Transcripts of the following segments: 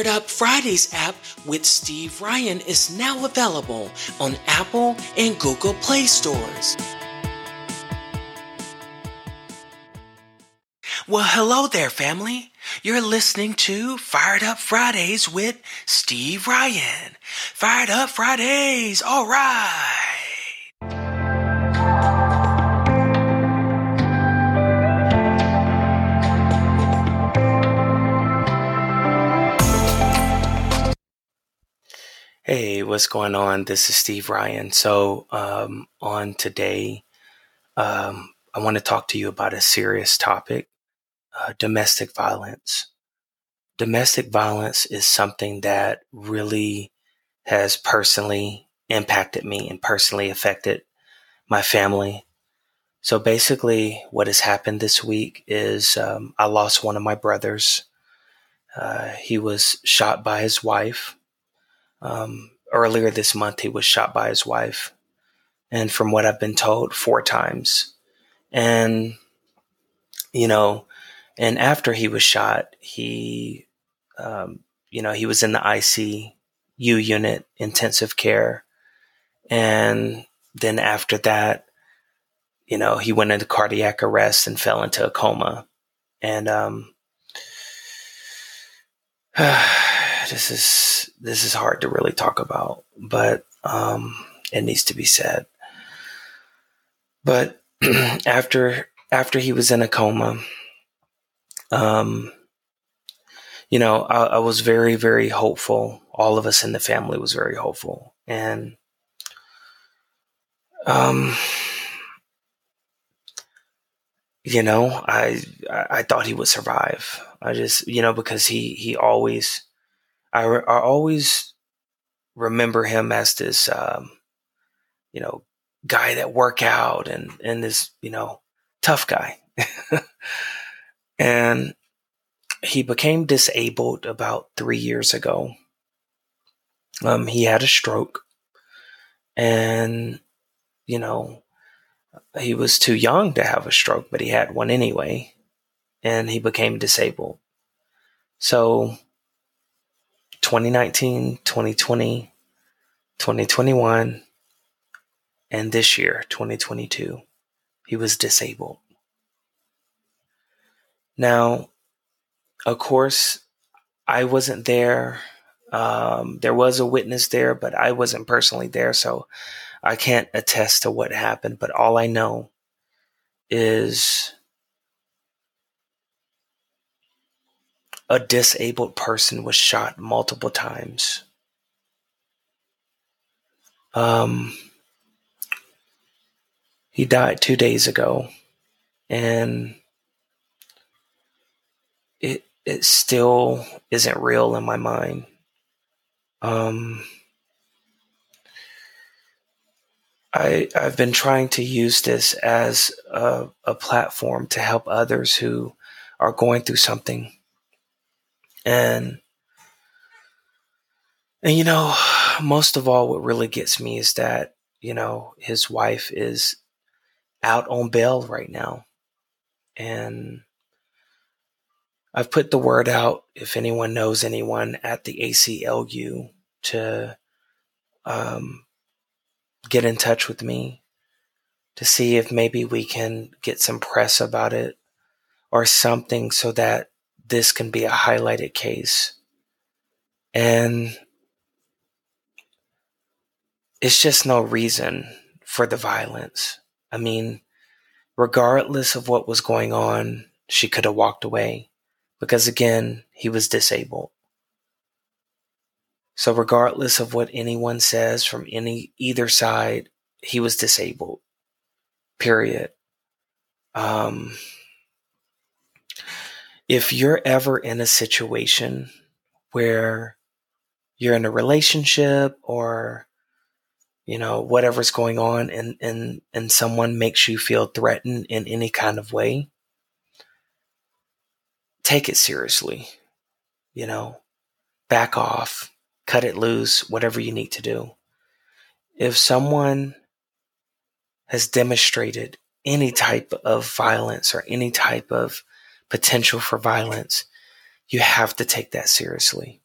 Fired Up Fridays app with Steve Ryan is now available on Apple and Google Play stores. Well, hello there, family. You're listening to Fired Up Fridays with Steve Ryan. Fired Up Fridays, all right. What's going on? This is Steve Ryan. So, um, on today, um, I want to talk to you about a serious topic uh, domestic violence. Domestic violence is something that really has personally impacted me and personally affected my family. So, basically, what has happened this week is um, I lost one of my brothers. Uh, he was shot by his wife um, earlier this month, he was shot by his wife. And from what I've been told, four times. And, you know, and after he was shot, he, um, you know, he was in the ICU unit, intensive care. And then after that, you know, he went into cardiac arrest and fell into a coma. And, um, this is this is hard to really talk about, but um, it needs to be said. But after after he was in a coma, um, you know, I, I was very very hopeful. All of us in the family was very hopeful, and um, you know, I I thought he would survive. I just you know because he he always I, re- I always remember him as this, um, you know, guy that work out and, and this, you know, tough guy. and he became disabled about three years ago. Um, he had a stroke and, you know, he was too young to have a stroke, but he had one anyway, and he became disabled. So 2019, 2020, 2021, and this year, 2022, he was disabled. Now, of course, I wasn't there. Um, there was a witness there, but I wasn't personally there, so I can't attest to what happened. But all I know is a disabled person was shot multiple times. Um, he died two days ago, and it it still isn't real in my mind. Um, I I've been trying to use this as a, a platform to help others who are going through something and and you know, most of all what really gets me is that, you know, his wife is out on bail right now. And I've put the word out if anyone knows anyone at the ACLU to um, get in touch with me to see if maybe we can get some press about it or something so that this can be a highlighted case. And it's just no reason for the violence. I mean, regardless of what was going on, she could have walked away because again, he was disabled. So regardless of what anyone says from any either side, he was disabled. Period. Um, if you're ever in a situation where you're in a relationship or you know whatever's going on and and and someone makes you feel threatened in any kind of way take it seriously you know back off cut it loose whatever you need to do. If someone has demonstrated any type of violence or any type of potential for violence, you have to take that seriously.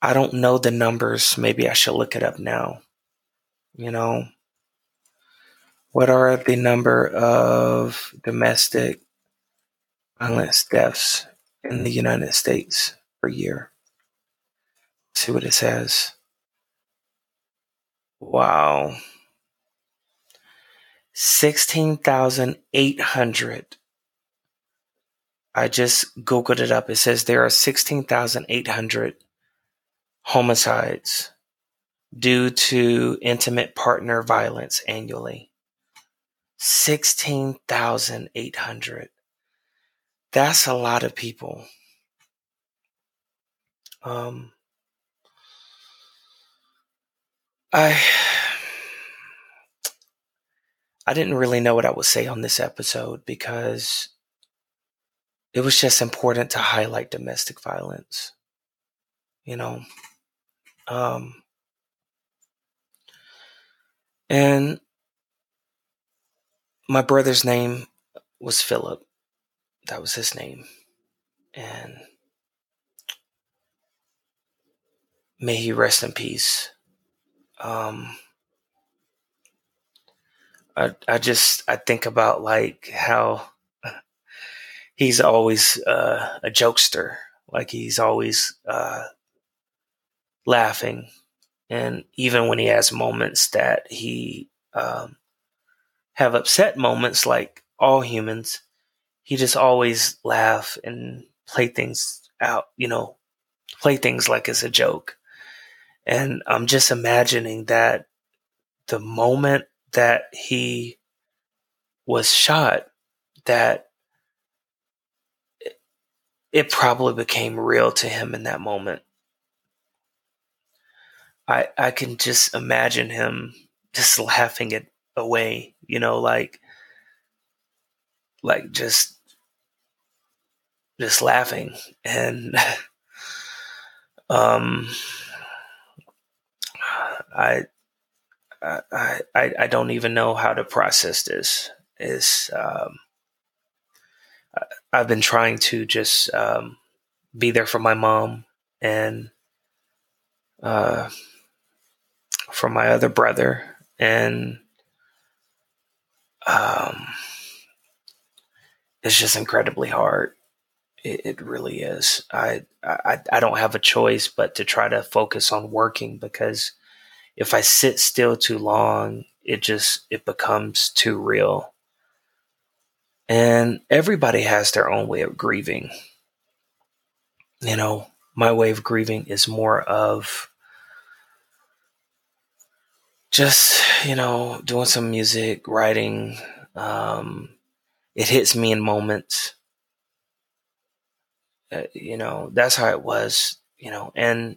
I don't know the numbers. Maybe I should look it up now. You know, what are the number of domestic violence deaths in the United States per year? Let's see what it says. Wow. 16,800. I just Googled it up. It says there are 16,800 homicides due to intimate partner violence annually. 16,800. That's a lot of people. Um, I I didn't really know what I would say on this episode because it was just important to highlight domestic violence. You know, um, and my brother's name was Philip. That was his name. And may he rest in peace. Um, I, I just, I think about like how he's always uh, a jokester. Like he's always uh, laughing. And even when he has moments that he um, have upset moments like all humans, he just always laugh and play things out, you know, play things like it's a joke. And I'm just imagining that the moment that he was shot, that it probably became real to him in that moment. I I can just imagine him just laughing it away, you know, like like just just laughing and um I I, I I don't even know how to process this. Is um, I've been trying to just um, be there for my mom and uh, for my other brother, and um, it's just incredibly hard. It, it really is. I, I I don't have a choice but to try to focus on working because if I sit still too long, it just it becomes too real. And everybody has their own way of grieving. You know, my way of grieving is more of just, you know, doing some music, writing. Um, it hits me in moments. Uh, you know, that's how it was, you know, and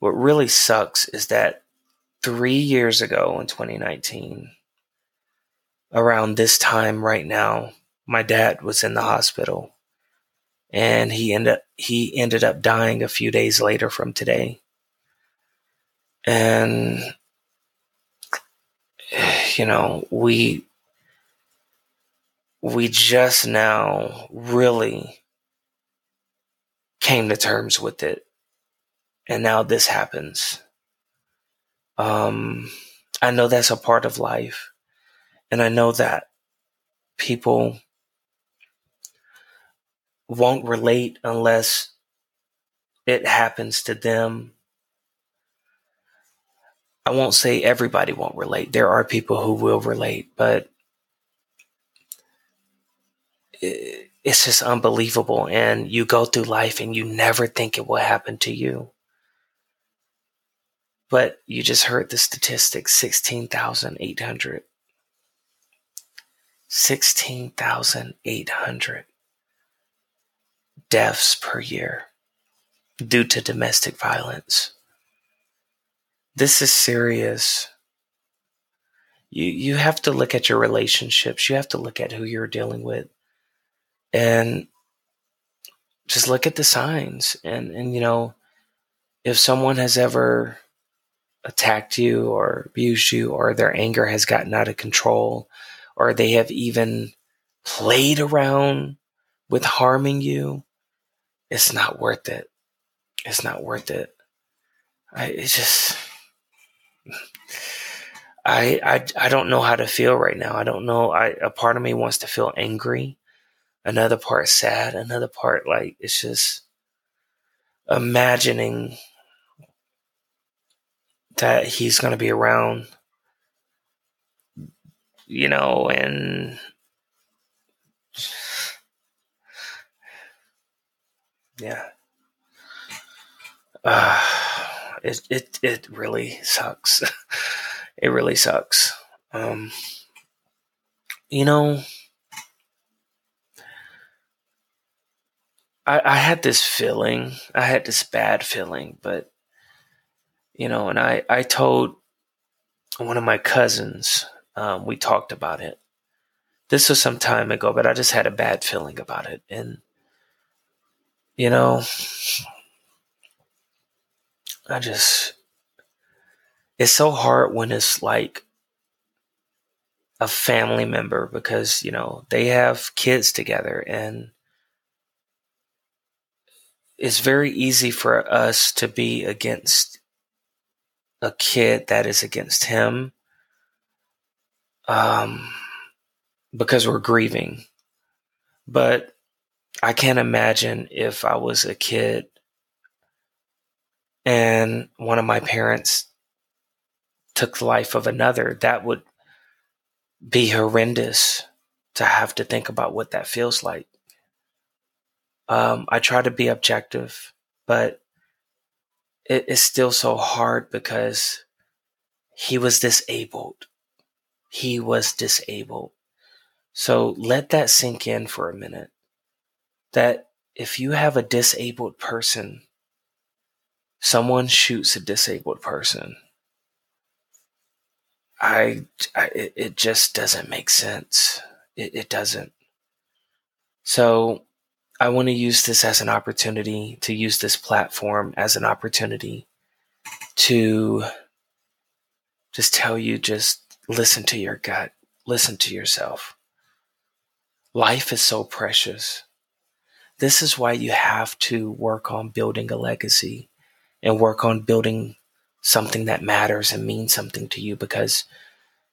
what really sucks is that three years ago in 2019, around this time right now, my dad was in the hospital and he ended he ended up dying a few days later from today. And you know, we we just now really came to terms with it. And now this happens. Um, I know that's a part of life. And I know that people won't relate unless it happens to them. I won't say everybody won't relate. There are people who will relate, but it's just unbelievable. And you go through life and you never think it will happen to you. But you just heard the statistic 16,800. 16,800 deaths per year due to domestic violence. This is serious. You you have to look at your relationships. You have to look at who you're dealing with. And just look at the signs and and you know if someone has ever attacked you or abused you or their anger has gotten out of control or they have even played around with harming you, it's not worth it. It's not worth it. I it just I, I I don't know how to feel right now. I don't know. I a part of me wants to feel angry, another part sad, another part like it's just imagining that he's going to be around, you know, and yeah. Uh, it it it really sucks. it really sucks. Um, you know, I, I had this feeling, I had this bad feeling, but you know, and I I told one of my cousins, um, we talked about it. This was some time ago, but I just had a bad feeling about it, and you know, I just it's so hard when it's like a family member because you know they have kids together and it's very easy for us to be against a kid that is against him um, because we're grieving but i can't imagine if i was a kid and one of my parents took the life of another, that would be horrendous to have to think about what that feels like. Um, I try to be objective, but it is still so hard because he was disabled. He was disabled. So let that sink in for a minute. That if you have a disabled person, someone shoots a disabled person I, I it just doesn't make sense. It, it doesn't. So I want to use this as an opportunity to use this platform as an opportunity to just tell you just listen to your gut, listen to yourself. Life is so precious. This is why you have to work on building a legacy and work on building something that matters and means something to you because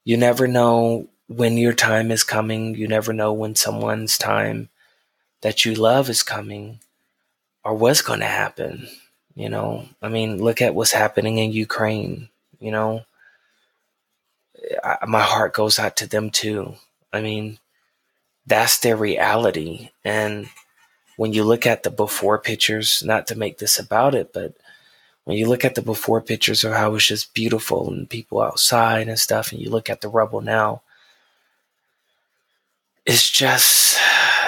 you never know when your time is coming. You never know when someone's time that you love is coming or what's going to happen. You know, I mean, look at what's happening in Ukraine. You know, I, my heart goes out to them too. I mean, that's their reality. And when you look at the before pictures, not to make this about it, but when you look at the before pictures of how it was just beautiful and people outside and stuff, and you look at the rubble now, it's just,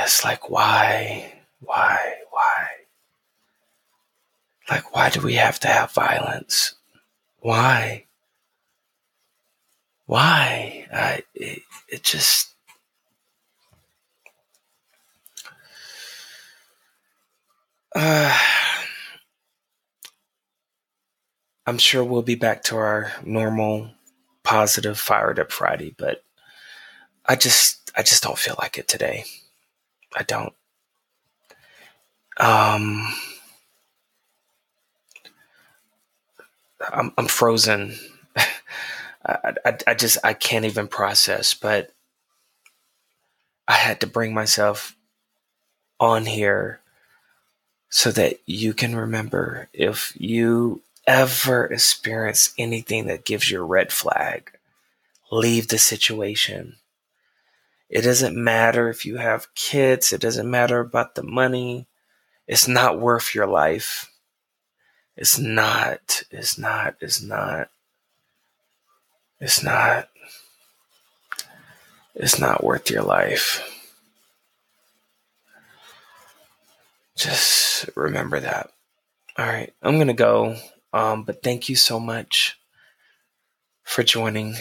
it's like, why, why, why? Like, why do we have to have violence? Why? Why? I, it, it just, uh, I'm sure we'll be back to our normal, positive, fired up Friday, but I just, I just don't feel like it today. I don't. Um, I'm, I'm frozen. I, I, I just, I can't even process, but I had to bring myself on here so that you can remember if you ever experience anything that gives you a red flag, leave the situation. It doesn't matter if you have kids, it doesn't matter about the money. It's not worth your life. It's not, it's not, it's not, it's not, it's not worth your life. Just remember that. All right, I'm going to go. Um, but thank you so much for joining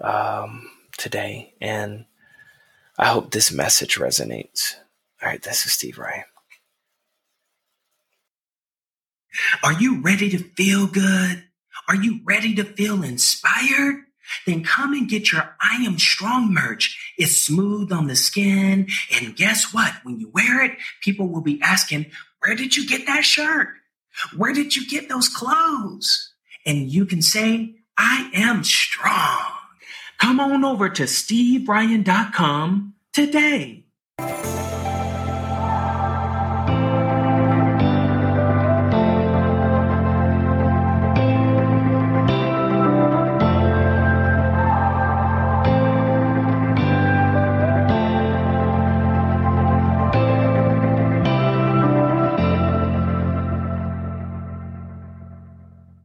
um, today. And I hope this message resonates. All right, this is Steve Ryan. Are you ready to feel good? Are you ready to feel inspired? Then come and get your I Am Strong merch. It's smooth on the skin. And guess what? When you wear it, people will be asking, Where did you get that shirt? Where did you get those clothes? and you can say, I am strong. Come on over to steveryan.com today.